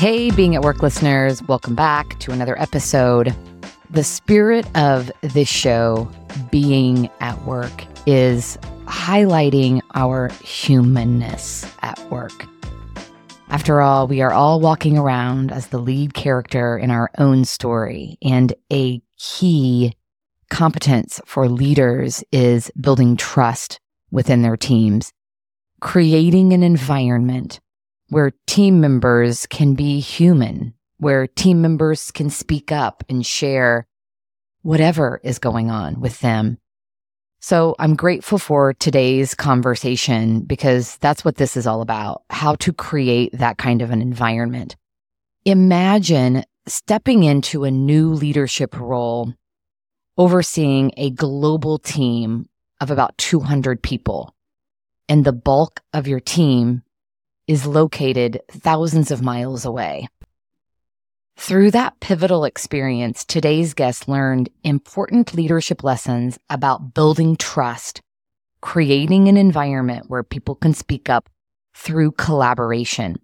Hey, being at work listeners, welcome back to another episode. The spirit of this show, being at work, is highlighting our humanness at work. After all, we are all walking around as the lead character in our own story, and a key competence for leaders is building trust within their teams, creating an environment where team members can be human, where team members can speak up and share whatever is going on with them. So I'm grateful for today's conversation because that's what this is all about how to create that kind of an environment. Imagine stepping into a new leadership role, overseeing a global team of about 200 people, and the bulk of your team is located thousands of miles away. Through that pivotal experience, today's guest learned important leadership lessons about building trust, creating an environment where people can speak up through collaboration.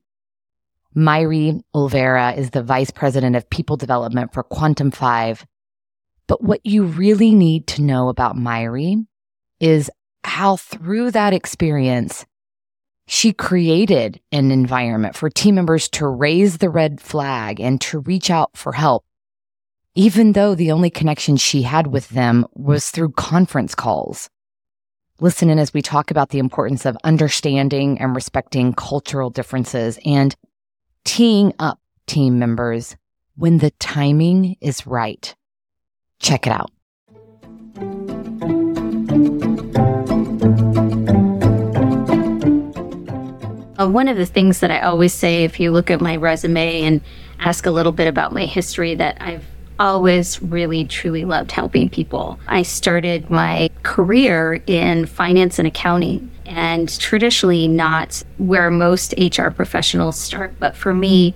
Mairi Olvera is the Vice President of People Development for Quantum 5. But what you really need to know about Mairi is how through that experience, she created an environment for team members to raise the red flag and to reach out for help, even though the only connection she had with them was through conference calls. Listen in as we talk about the importance of understanding and respecting cultural differences and teeing up team members when the timing is right. Check it out. Uh, one of the things that I always say, if you look at my resume and ask a little bit about my history, that I've always really truly loved helping people. I started my career in finance and accounting, and traditionally not where most HR professionals start. But for me,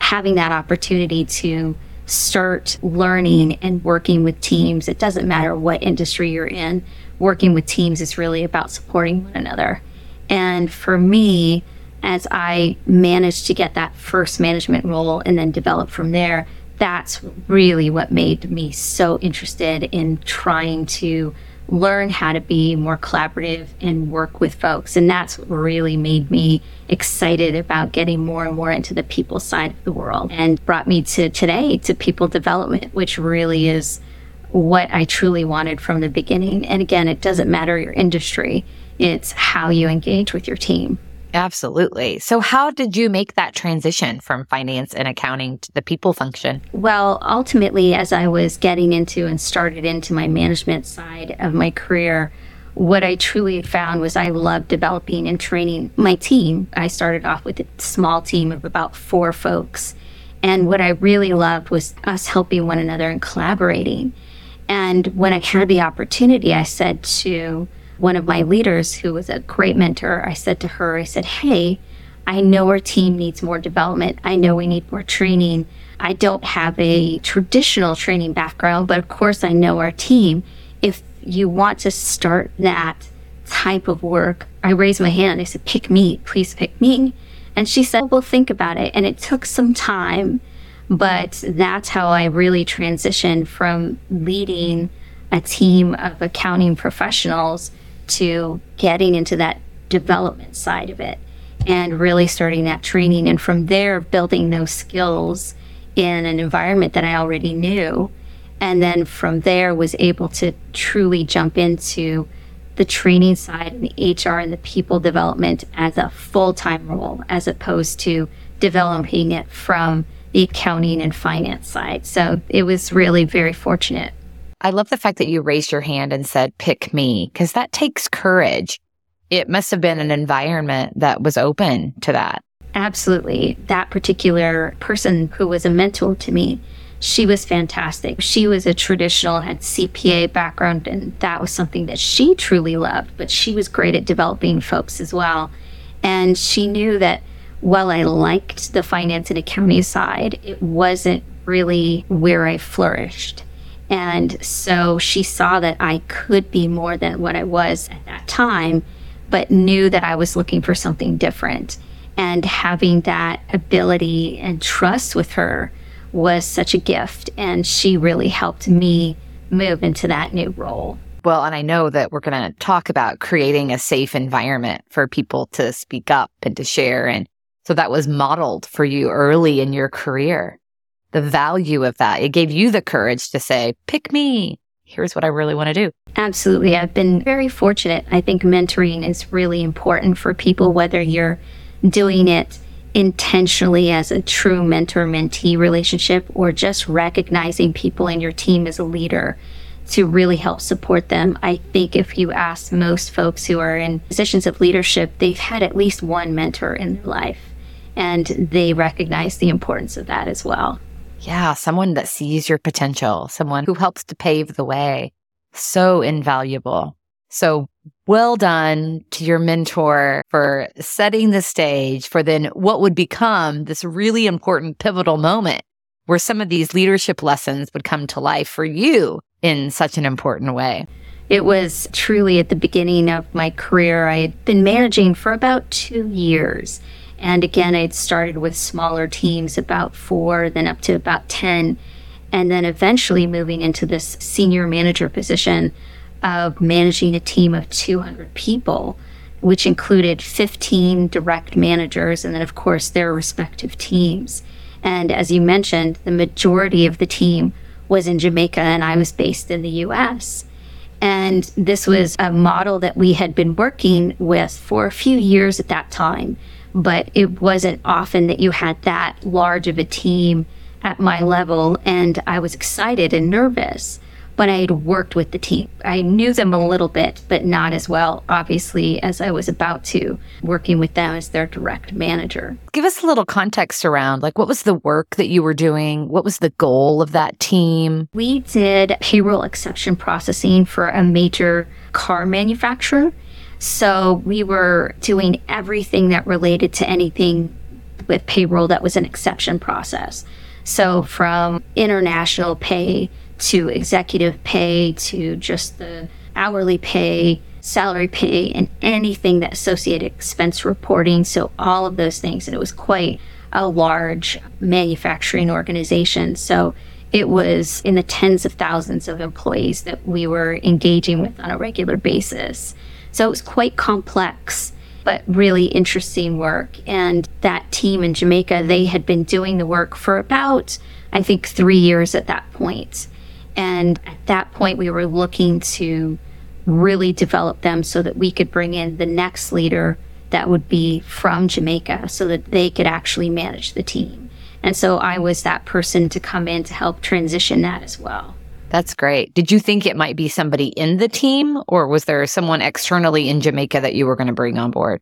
having that opportunity to start learning and working with teams, it doesn't matter what industry you're in, working with teams is really about supporting one another. And for me, as I managed to get that first management role and then develop from there, that's really what made me so interested in trying to learn how to be more collaborative and work with folks. And that's really made me excited about getting more and more into the people side of the world and brought me to today to people development, which really is what I truly wanted from the beginning. And again, it doesn't matter your industry it's how you engage with your team. Absolutely. So, how did you make that transition from finance and accounting to the people function? Well, ultimately, as I was getting into and started into my management side of my career, what I truly found was I loved developing and training my team. I started off with a small team of about four folks. And what I really loved was us helping one another and collaborating. And when I had the opportunity, I said to one of my leaders, who was a great mentor, I said to her, I said, Hey, I know our team needs more development. I know we need more training. I don't have a traditional training background, but of course, I know our team. If you want to start that type of work, I raised my hand. I said, Pick me, please pick me. And she said, We'll think about it. And it took some time, but that's how I really transitioned from leading a team of accounting professionals to getting into that development side of it and really starting that training. And from there, building those skills in an environment that I already knew. And then from there, was able to truly jump into the training side and the HR and the people development as a full time role, as opposed to developing it from the accounting and finance side. So it was really very fortunate. I love the fact that you raised your hand and said, pick me, because that takes courage. It must have been an environment that was open to that. Absolutely. That particular person who was a mentor to me, she was fantastic. She was a traditional, had CPA background, and that was something that she truly loved, but she was great at developing folks as well. And she knew that while I liked the finance and accounting side, it wasn't really where I flourished. And so she saw that I could be more than what I was at that time, but knew that I was looking for something different. And having that ability and trust with her was such a gift. And she really helped me move into that new role. Well, and I know that we're going to talk about creating a safe environment for people to speak up and to share. And so that was modeled for you early in your career. The value of that, it gave you the courage to say, pick me. Here's what I really want to do. Absolutely. I've been very fortunate. I think mentoring is really important for people, whether you're doing it intentionally as a true mentor mentee relationship or just recognizing people in your team as a leader to really help support them. I think if you ask most folks who are in positions of leadership, they've had at least one mentor in their life and they recognize the importance of that as well. Yeah, someone that sees your potential, someone who helps to pave the way. So invaluable. So well done to your mentor for setting the stage for then what would become this really important pivotal moment where some of these leadership lessons would come to life for you in such an important way. It was truly at the beginning of my career. I had been managing for about two years. And again, I'd started with smaller teams, about four, then up to about 10. And then eventually moving into this senior manager position of managing a team of 200 people, which included 15 direct managers and then, of course, their respective teams. And as you mentioned, the majority of the team was in Jamaica and I was based in the US. And this was a model that we had been working with for a few years at that time, but it wasn't often that you had that large of a team at my level. And I was excited and nervous but I had worked with the team. I knew them a little bit, but not as well, obviously, as I was about to, working with them as their direct manager. Give us a little context around like what was the work that you were doing? What was the goal of that team? We did payroll exception processing for a major car manufacturer. So we were doing everything that related to anything with payroll that was an exception process. So from international pay to executive pay to just the hourly pay, salary pay, and anything that associated expense reporting. So, all of those things. And it was quite a large manufacturing organization. So, it was in the tens of thousands of employees that we were engaging with on a regular basis. So, it was quite complex but really interesting work. And that team in Jamaica, they had been doing the work for about, I think, three years at that point. And at that point, we were looking to really develop them so that we could bring in the next leader that would be from Jamaica so that they could actually manage the team. And so I was that person to come in to help transition that as well. That's great. Did you think it might be somebody in the team, or was there someone externally in Jamaica that you were going to bring on board?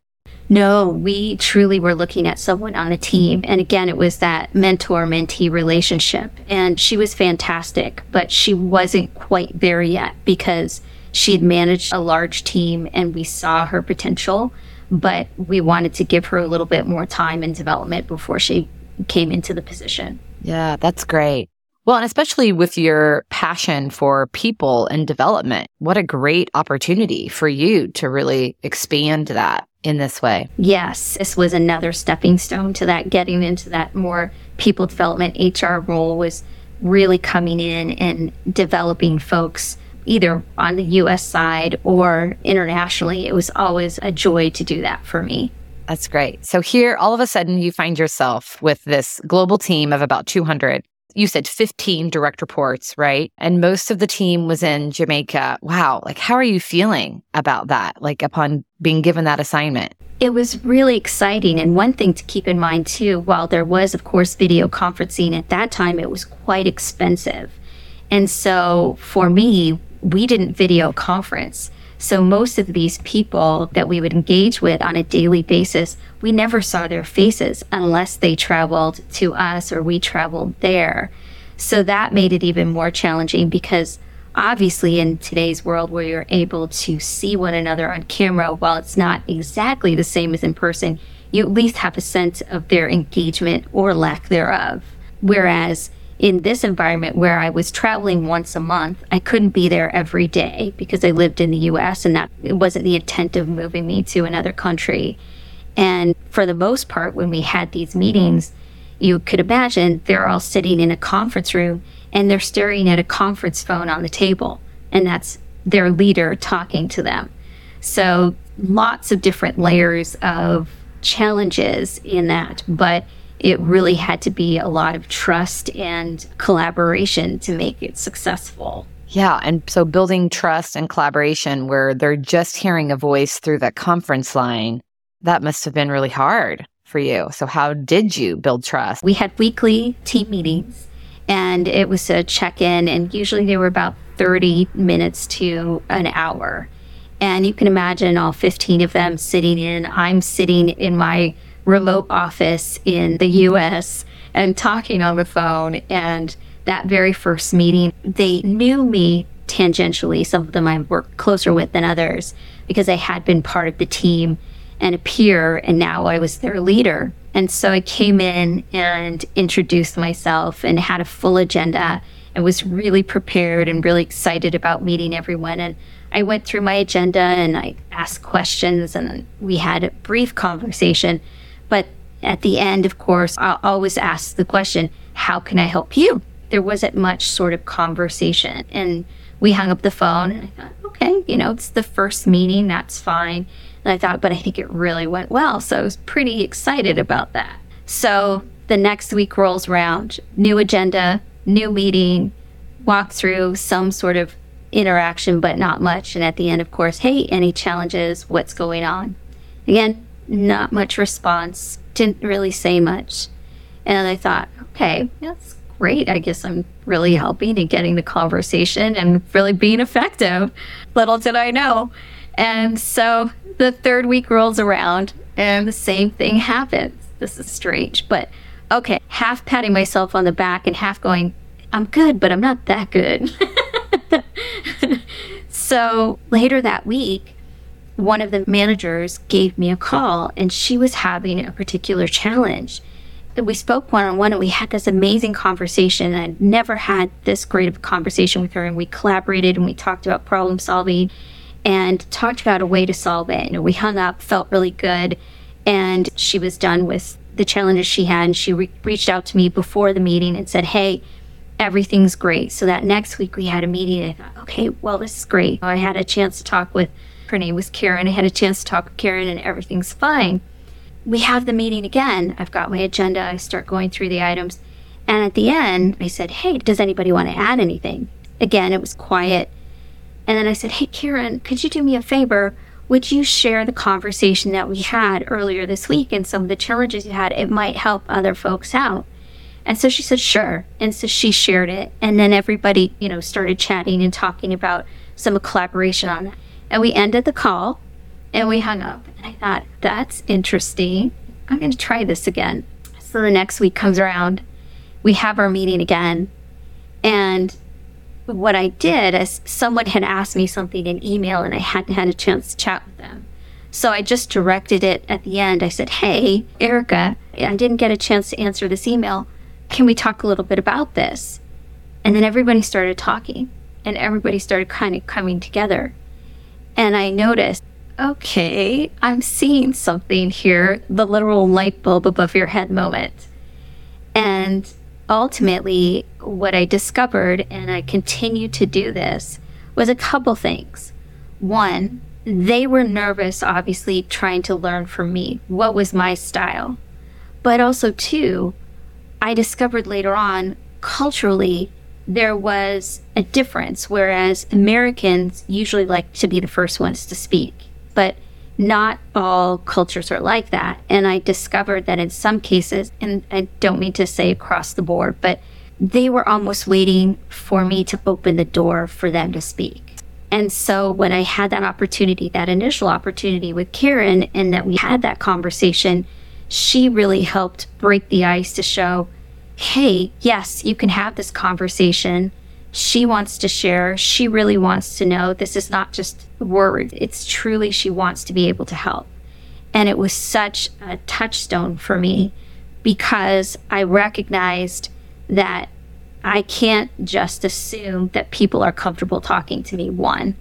No, we truly were looking at someone on a team. And again, it was that mentor mentee relationship. And she was fantastic, but she wasn't quite there yet because she had managed a large team and we saw her potential. But we wanted to give her a little bit more time and development before she came into the position. Yeah, that's great. Well, and especially with your passion for people and development, what a great opportunity for you to really expand that in this way. Yes, this was another stepping stone to that, getting into that more people development HR role was really coming in and developing folks either on the US side or internationally. It was always a joy to do that for me. That's great. So here, all of a sudden, you find yourself with this global team of about 200 you said 15 direct reports, right? And most of the team was in Jamaica. Wow. Like, how are you feeling about that? Like, upon being given that assignment? It was really exciting. And one thing to keep in mind, too, while there was, of course, video conferencing at that time, it was quite expensive. And so for me, we didn't video conference. So most of these people that we would engage with on a daily basis, we never saw their faces unless they traveled to us or we traveled there. So that made it even more challenging because obviously in today's world where you're able to see one another on camera, while it's not exactly the same as in person, you at least have a sense of their engagement or lack thereof. Whereas in this environment where I was traveling once a month, I couldn't be there every day because I lived in the US and that wasn't the intent of moving me to another country. And for the most part, when we had these meetings, you could imagine they're all sitting in a conference room and they're staring at a conference phone on the table. And that's their leader talking to them. So lots of different layers of challenges in that. But it really had to be a lot of trust and collaboration to make it successful. Yeah. And so building trust and collaboration where they're just hearing a voice through that conference line, that must have been really hard for you. So, how did you build trust? We had weekly team meetings and it was a check in, and usually they were about 30 minutes to an hour. And you can imagine all 15 of them sitting in. I'm sitting in my remote office in the US and talking on the phone. And that very first meeting, they knew me tangentially. Some of them I worked closer with than others because I had been part of the team and a peer, and now I was their leader. And so I came in and introduced myself and had a full agenda and was really prepared and really excited about meeting everyone. And I went through my agenda and I asked questions and we had a brief conversation. But at the end, of course, I'll always ask the question, How can I help you? There wasn't much sort of conversation. And we hung up the phone and I thought, okay, you know, it's the first meeting, that's fine. And I thought, but I think it really went well. So I was pretty excited about that. So the next week rolls around, new agenda, new meeting, walk through some sort of interaction, but not much. And at the end, of course, hey, any challenges? What's going on? Again, not much response, didn't really say much. And I thought, okay, that's great. I guess I'm really helping and getting the conversation and really being effective. Little did I know. And so the third week rolls around and the same thing happens. This is strange, but okay, half patting myself on the back and half going, I'm good, but I'm not that good. so later that week, one of the managers gave me a call and she was having a particular challenge. We spoke one on one and we had this amazing conversation. I'd never had this great of a conversation with her, and we collaborated and we talked about problem solving and talked about a way to solve it. And we hung up, felt really good, and she was done with the challenges she had. And she re- reached out to me before the meeting and said, Hey, everything's great. So that next week we had a meeting. And I thought, okay, well, this is great. I had a chance to talk with her name was Karen. I had a chance to talk with Karen, and everything's fine. We have the meeting again. I've got my agenda. I start going through the items. And at the end, I said, Hey, does anybody want to add anything? Again, it was quiet. And then I said, Hey, Karen, could you do me a favor? Would you share the conversation that we had earlier this week and some of the challenges you had? It might help other folks out. And so she said, Sure. And so she shared it. And then everybody, you know, started chatting and talking about some collaboration on that. And we ended the call and we hung up. And I thought, that's interesting. I'm going to try this again. So the next week comes around, we have our meeting again. And what I did is someone had asked me something in email and I hadn't had a chance to chat with them. So I just directed it at the end. I said, Hey, Erica, I didn't get a chance to answer this email. Can we talk a little bit about this? And then everybody started talking and everybody started kind of coming together. And I noticed, okay, I'm seeing something here the literal light bulb above your head moment. And ultimately, what I discovered, and I continue to do this, was a couple things. One, they were nervous, obviously, trying to learn from me what was my style. But also, two, I discovered later on culturally there was a difference, whereas Americans usually like to be the first ones to speak. But not all cultures are like that. And I discovered that in some cases, and I don't mean to say across the board, but they were almost waiting for me to open the door for them to speak. And so when I had that opportunity, that initial opportunity with Karen, and that we had that conversation, she really helped break the ice to show hey, yes, you can have this conversation. She wants to share. She really wants to know. This is not just words, it's truly she wants to be able to help. And it was such a touchstone for me because I recognized that I can't just assume that people are comfortable talking to me, one.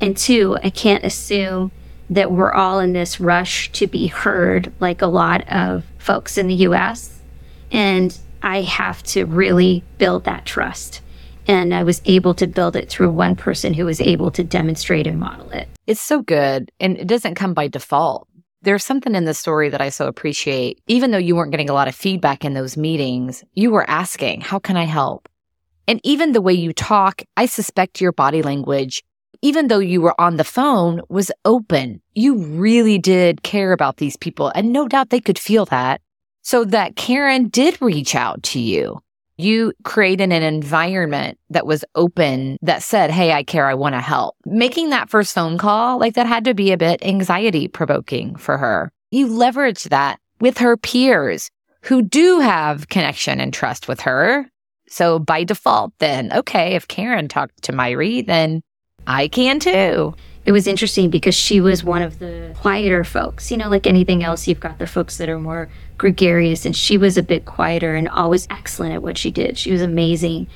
And two, I can't assume that we're all in this rush to be heard, like a lot of folks in the US. And I have to really build that trust. And I was able to build it through one person who was able to demonstrate and model it. It's so good. And it doesn't come by default. There's something in the story that I so appreciate. Even though you weren't getting a lot of feedback in those meetings, you were asking, How can I help? And even the way you talk, I suspect your body language, even though you were on the phone, was open. You really did care about these people. And no doubt they could feel that. So that Karen did reach out to you. You created an environment that was open that said, Hey, I care. I want to help. Making that first phone call, like that had to be a bit anxiety provoking for her. You leveraged that with her peers who do have connection and trust with her. So by default, then, okay, if Karen talked to Mairi, then I can too. It was interesting because she was one of the quieter folks. You know, like anything else, you've got the folks that are more gregarious, and she was a bit quieter and always excellent at what she did. She was amazing,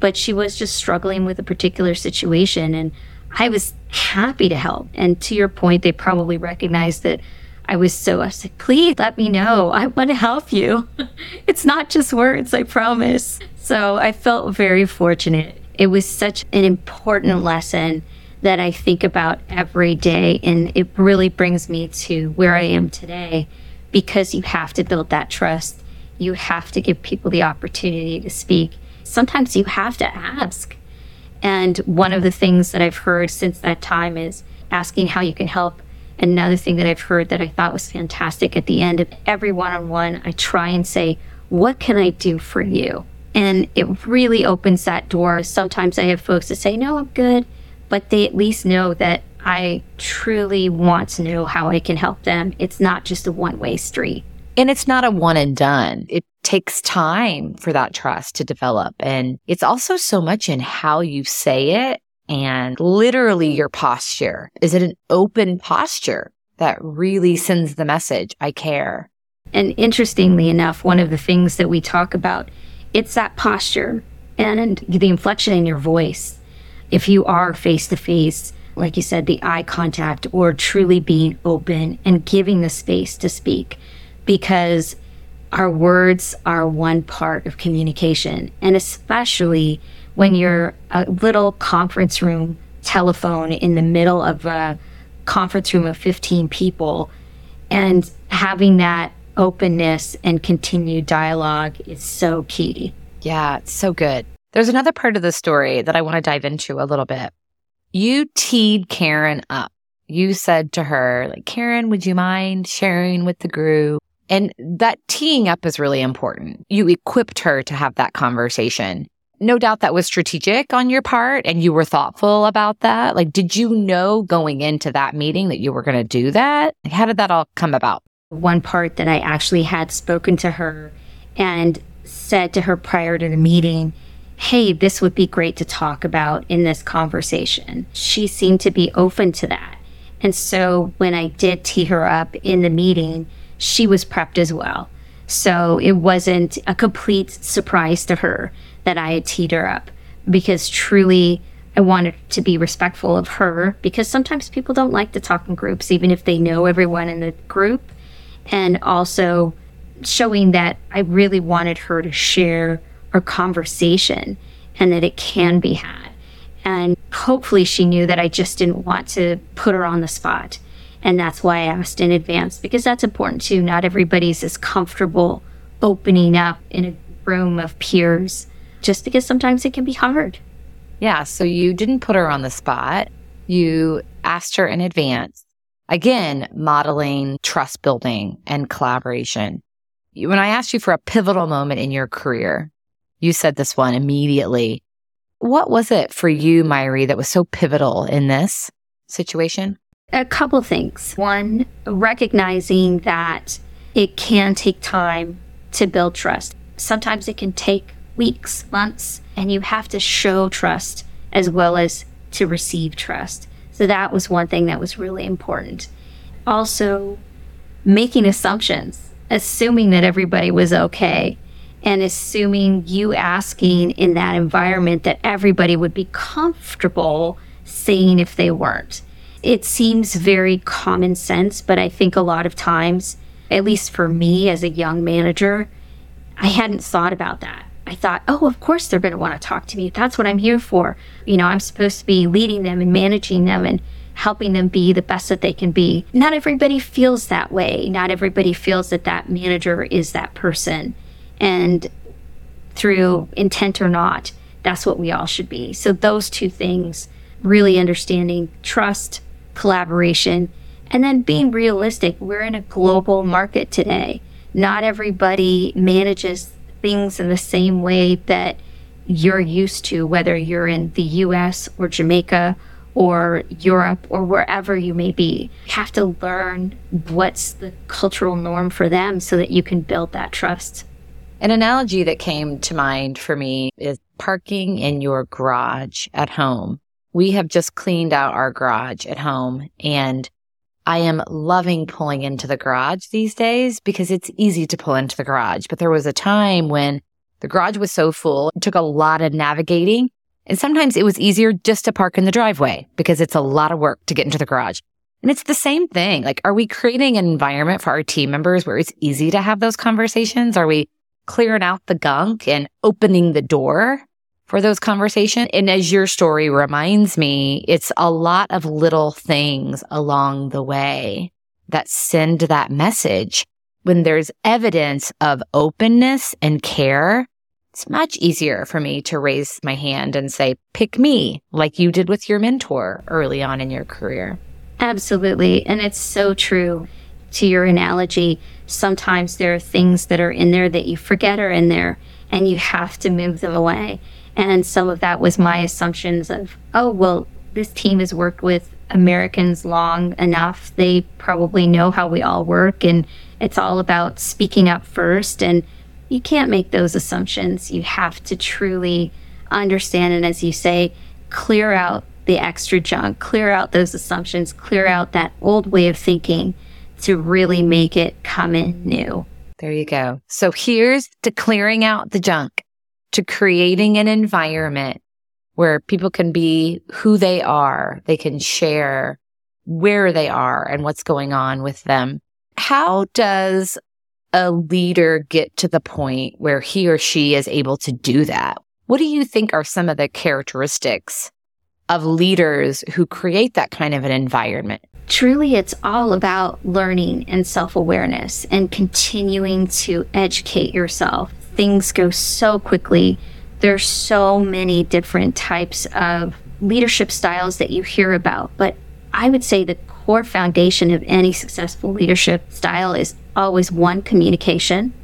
but she was just struggling with a particular situation. And I was happy to help. And to your point, they probably recognized that I was so, I said, please let me know. I want to help you. it's not just words, I promise. So I felt very fortunate. It was such an important lesson that I think about every day. And it really brings me to where I am today because you have to build that trust. You have to give people the opportunity to speak. Sometimes you have to ask. And one of the things that I've heard since that time is asking how you can help Another thing that I've heard that I thought was fantastic at the end of every one on one, I try and say, What can I do for you? And it really opens that door. Sometimes I have folks that say, No, I'm good, but they at least know that I truly want to know how I can help them. It's not just a one way street. And it's not a one and done. It takes time for that trust to develop. And it's also so much in how you say it and literally your posture. Is it an open posture that really sends the message, I care? And interestingly enough, one of the things that we talk about, it's that posture and the inflection in your voice. If you are face to face, like you said, the eye contact or truly being open and giving the space to speak because our words are one part of communication. And especially when you're a little conference room telephone in the middle of a conference room of 15 people and having that openness and continued dialogue is so key. Yeah, it's so good. There's another part of the story that I want to dive into a little bit. You teed Karen up. You said to her, like, Karen, would you mind sharing with the group? And that teeing up is really important. You equipped her to have that conversation no doubt that was strategic on your part and you were thoughtful about that. Like, did you know going into that meeting that you were going to do that? How did that all come about? One part that I actually had spoken to her and said to her prior to the meeting, Hey, this would be great to talk about in this conversation. She seemed to be open to that. And so when I did tee her up in the meeting, she was prepped as well. So it wasn't a complete surprise to her that I had teed her up because truly I wanted to be respectful of her because sometimes people don't like to talk in groups, even if they know everyone in the group. And also showing that I really wanted her to share our conversation and that it can be had. And hopefully she knew that I just didn't want to put her on the spot. And that's why I asked in advance because that's important too. Not everybody's as comfortable opening up in a room of peers just because sometimes it can be hard. Yeah. So you didn't put her on the spot. You asked her in advance. Again, modeling trust building and collaboration. When I asked you for a pivotal moment in your career, you said this one immediately. What was it for you, Mairi, that was so pivotal in this situation? A couple things. One, recognizing that it can take time to build trust. Sometimes it can take weeks, months, and you have to show trust as well as to receive trust. So that was one thing that was really important. Also, making assumptions, assuming that everybody was okay, and assuming you asking in that environment that everybody would be comfortable saying if they weren't. it seems very common sense, but I think a lot of times, at least for me as a young manager, I hadn't thought about that. I thought, oh, of course they're going to want to talk to me. That's what I'm here for. You know, I'm supposed to be leading them and managing them and helping them be the best that they can be. Not everybody feels that way. Not everybody feels that that manager is that person. And through intent or not, that's what we all should be. So, those two things really understanding trust, collaboration, and then being realistic. We're in a global market today. Not everybody manages things in the same way that you're used to, whether you're in the US or Jamaica or Europe or wherever you may be. You have to learn what's the cultural norm for them so that you can build that trust. An analogy that came to mind for me is parking in your garage at home. We have just cleaned out our garage at home and I am loving pulling into the garage these days because it's easy to pull into the garage. But there was a time when the garage was so full, it took a lot of navigating and sometimes it was easier just to park in the driveway because it's a lot of work to get into the garage. And it's the same thing. Like, are we creating an environment for our team members where it's easy to have those conversations? Are we clearing out the gunk and opening the door for those conversations? And as your story reminds me, it's a lot of little things along the way that send that message. When there's evidence of openness and care, it's much easier for me to raise my hand and say, pick me, like you did with your mentor early on in your career. Absolutely. And it's so true to your analogy. Sometimes there are things that are in there that you forget are in there and you have to move them away. And some of that was my assumptions of, oh, well, this team has worked with Americans long enough. They probably know how we all work. And it's all about speaking up first and you can't make those assumptions. You have to truly understand and, as you say, clear out the extra junk, clear out those assumptions, clear out that old way of thinking to really make it come in new. There you go. So here's to clearing out the junk, to creating an environment where people can be who they are. They can share where they are and what's going on with them. How does a leader get to the point where he or she is able to do that? What do you think are some of the characteristics of leaders who create that kind of an environment? Truly, it's all about learning and self awareness and continuing to educate yourself. Things go so quickly. There's so many different types of leadership styles that you hear about, but I would say the core foundation of any successful leadership style is always one communication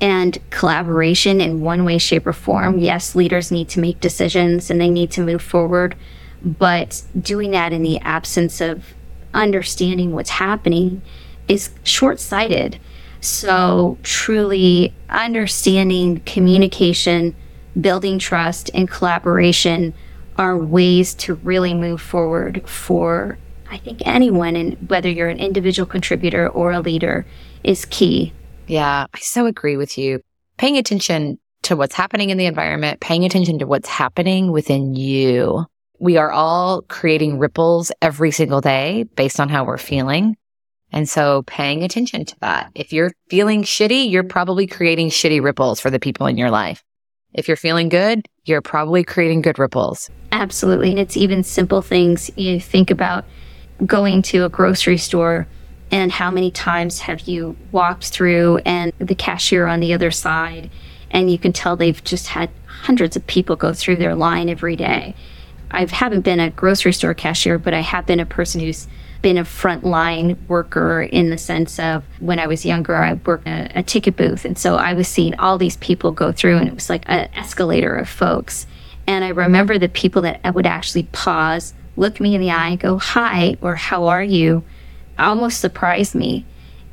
and collaboration in one way, shape, or form. Yes, leaders need to make decisions and they need to move forward, but doing that in the absence of understanding what's happening is short sighted. So, truly understanding communication, building trust, and collaboration are ways to really move forward for I think anyone, and whether you're an individual contributor or a leader, is key. Yeah, I so agree with you. Paying attention to what's happening in the environment, paying attention to what's happening within you. We are all creating ripples every single day based on how we're feeling. And so paying attention to that. If you're feeling shitty, you're probably creating shitty ripples for the people in your life. If you're feeling good, you're probably creating good ripples. Absolutely. And it's even simple things you think about going to a grocery store and how many times have you walked through and the cashier on the other side and you can tell they've just had hundreds of people go through their line every day. I haven't been a grocery store cashier, but I have been a person who's been a frontline worker in the sense of when I was younger, I worked a, a ticket booth. And so I was seeing all these people go through, and it was like an escalator of folks. And I remember the people that would actually pause, look me in the eye, go, Hi, or How are you? almost surprised me.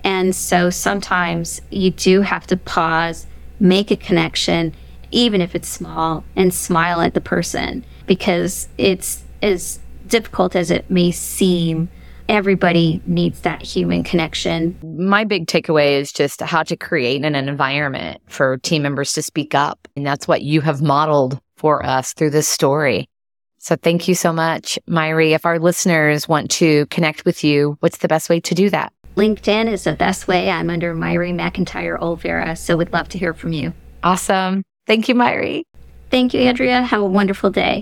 And so sometimes you do have to pause, make a connection, even if it's small, and smile at the person because it's as difficult as it may seem. Everybody needs that human connection. My big takeaway is just how to create an environment for team members to speak up. And that's what you have modeled for us through this story. So thank you so much, Mairi. If our listeners want to connect with you, what's the best way to do that? LinkedIn is the best way. I'm under Mairi McIntyre Olvera, so we'd love to hear from you. Awesome. Thank you, Mairi. Thank you, Andrea. Have a wonderful day.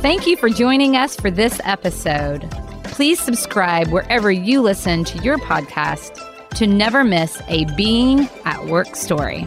Thank you for joining us for this episode. Please subscribe wherever you listen to your podcast to never miss a Being at Work story.